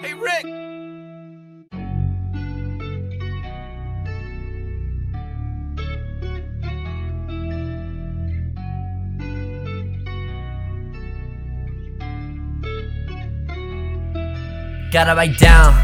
Hey, Rick! Gotta write down,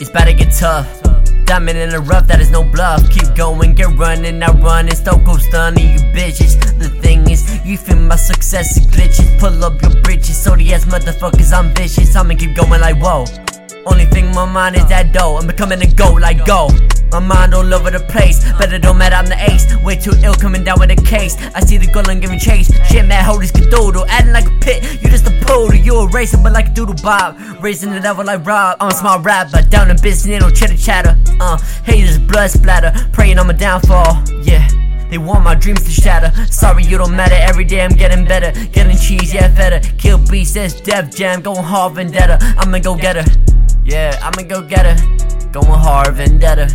it's about to get tough. Diamond in the rough, that is no bluff. Keep going, get running, I run still go stunning you bitches. The thing is, you feel my success is glitches. Pull up your britches, so the ass motherfuckers, I'm vicious. I'ma keep going like whoa. Only thing my mind is that dough. I'm becoming a goat like go. My mind all over the place, but it don't matter, I'm the ace. Way too ill coming down with a case. I see the girl and giving chase. Shit, man, hold this cadoodle. Acting like a pit, you just a poodle. You a racer, but like a DoodleBob. Raising the level like Rob. I'm a smart rapper, down in business, no chitter chatter. Uh, haters, blood splatter. Praying on my downfall, yeah. They want my dreams to shatter. Sorry, you don't matter. Every day I'm getting better. Getting cheese, yeah, better. Kill beast, that's Def Jam. Going hard vendetta. I'ma go get her. Yeah, I'ma go get her. Going hard vendetta.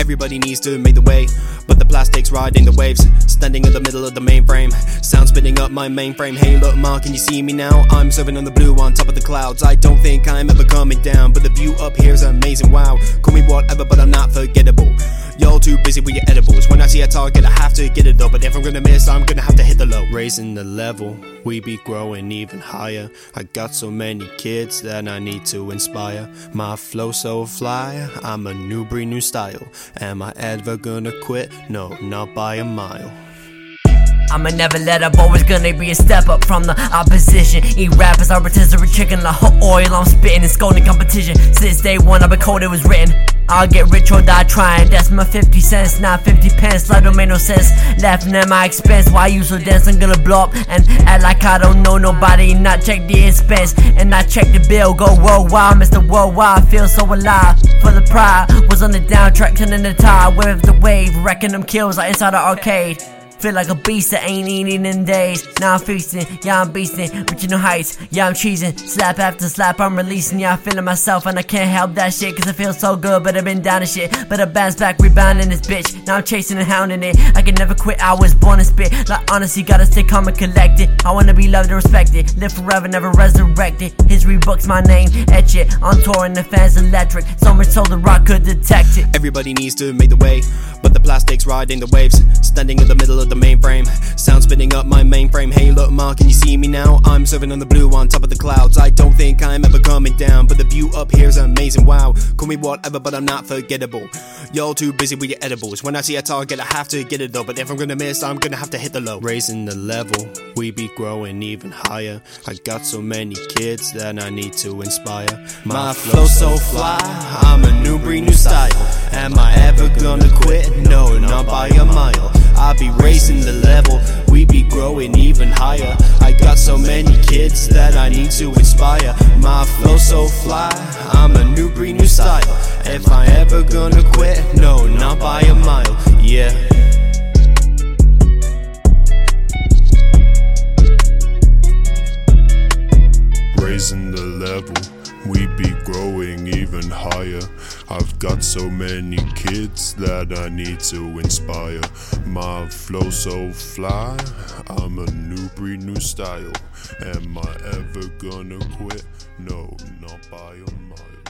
Everybody needs to make the way, but the plastic's riding the waves. Standing in the middle of the mainframe, sound spinning up my mainframe. Hey, look, Ma, can you see me now? I'm serving on the blue on top of the clouds. I don't think I'm ever coming down, but the view up here's amazing. Wow, call me whatever, but I'm not forgettable. Y'all too busy with your edibles. When I see a target, I have to get it up. But if I'm gonna miss, I'm gonna have to hit the low. Raising the level, we be growing even higher. I got so many kids that I need to inspire. My flow so fly, I'm a new breed, new style. Am I ever gonna quit? No, not by a mile. I'ma never let up, always gonna be a step up from the opposition. Eat rappers, I rotisserie chicken like hot oil. I'm spitting and scolding competition. Since day one, I've been cold, it was written. I'll get rich or die trying. That's my 50 cents, not 50 pence. Life don't make no sense. Laughing at my expense. Why you so dense? I'm gonna blow up and act like I don't know nobody. Not check the expense and not check the bill. Go worldwide, Mr. Worldwide. Feel so alive. For the pride was on the down track, turning the tide. With the wave, wrecking them kills like inside the arcade. Feel like a beast that ain't eating in days. Now I'm feasting, yeah, I'm beasting. Reaching new heights, yeah, I'm cheesing. Slap after slap, I'm releasing, yeah, I'm feeling myself. And I can't help that shit, cause I feel so good, but I've been down and shit. But I bounce back, rebounding this bitch. Now I'm chasing and hounding it. I can never quit, I was born to spit. Like, honestly, gotta stay calm and collected. I wanna be loved and respected. Live forever, never resurrected. History books, my name, etch it. On tour, and the fans electric. So much so the rock could detect it. Everybody needs to make the way, but the plastic's riding the waves. Standing in the middle of the mainframe, sound spinning up my mainframe. Hey, look, Ma, can you see me now? I'm serving on the blue on top of the clouds. I don't think I'm ever coming down, but the view up here's amazing. Wow, call me whatever, but I'm not forgettable. Y'all too busy with your edibles. When I see a target, I have to get it though. But if I'm gonna miss, I'm gonna have to hit the low. Raising the level, we be growing even higher. I got so many kids that I need to inspire. My flow so fly, I'm a new breed, new style. Am I ever gonna quit? Be raising the level, we be growing even higher. I got so many kids that I need to inspire. My flow so fly, I'm a new breed, new style. If I ever gonna quit, no, not by a mile. Yeah. raising the level. We be growing even higher. I've got so many kids that I need to inspire. My flow so fly, I'm a new breed, new style. Am I ever gonna quit? No, not by a mile.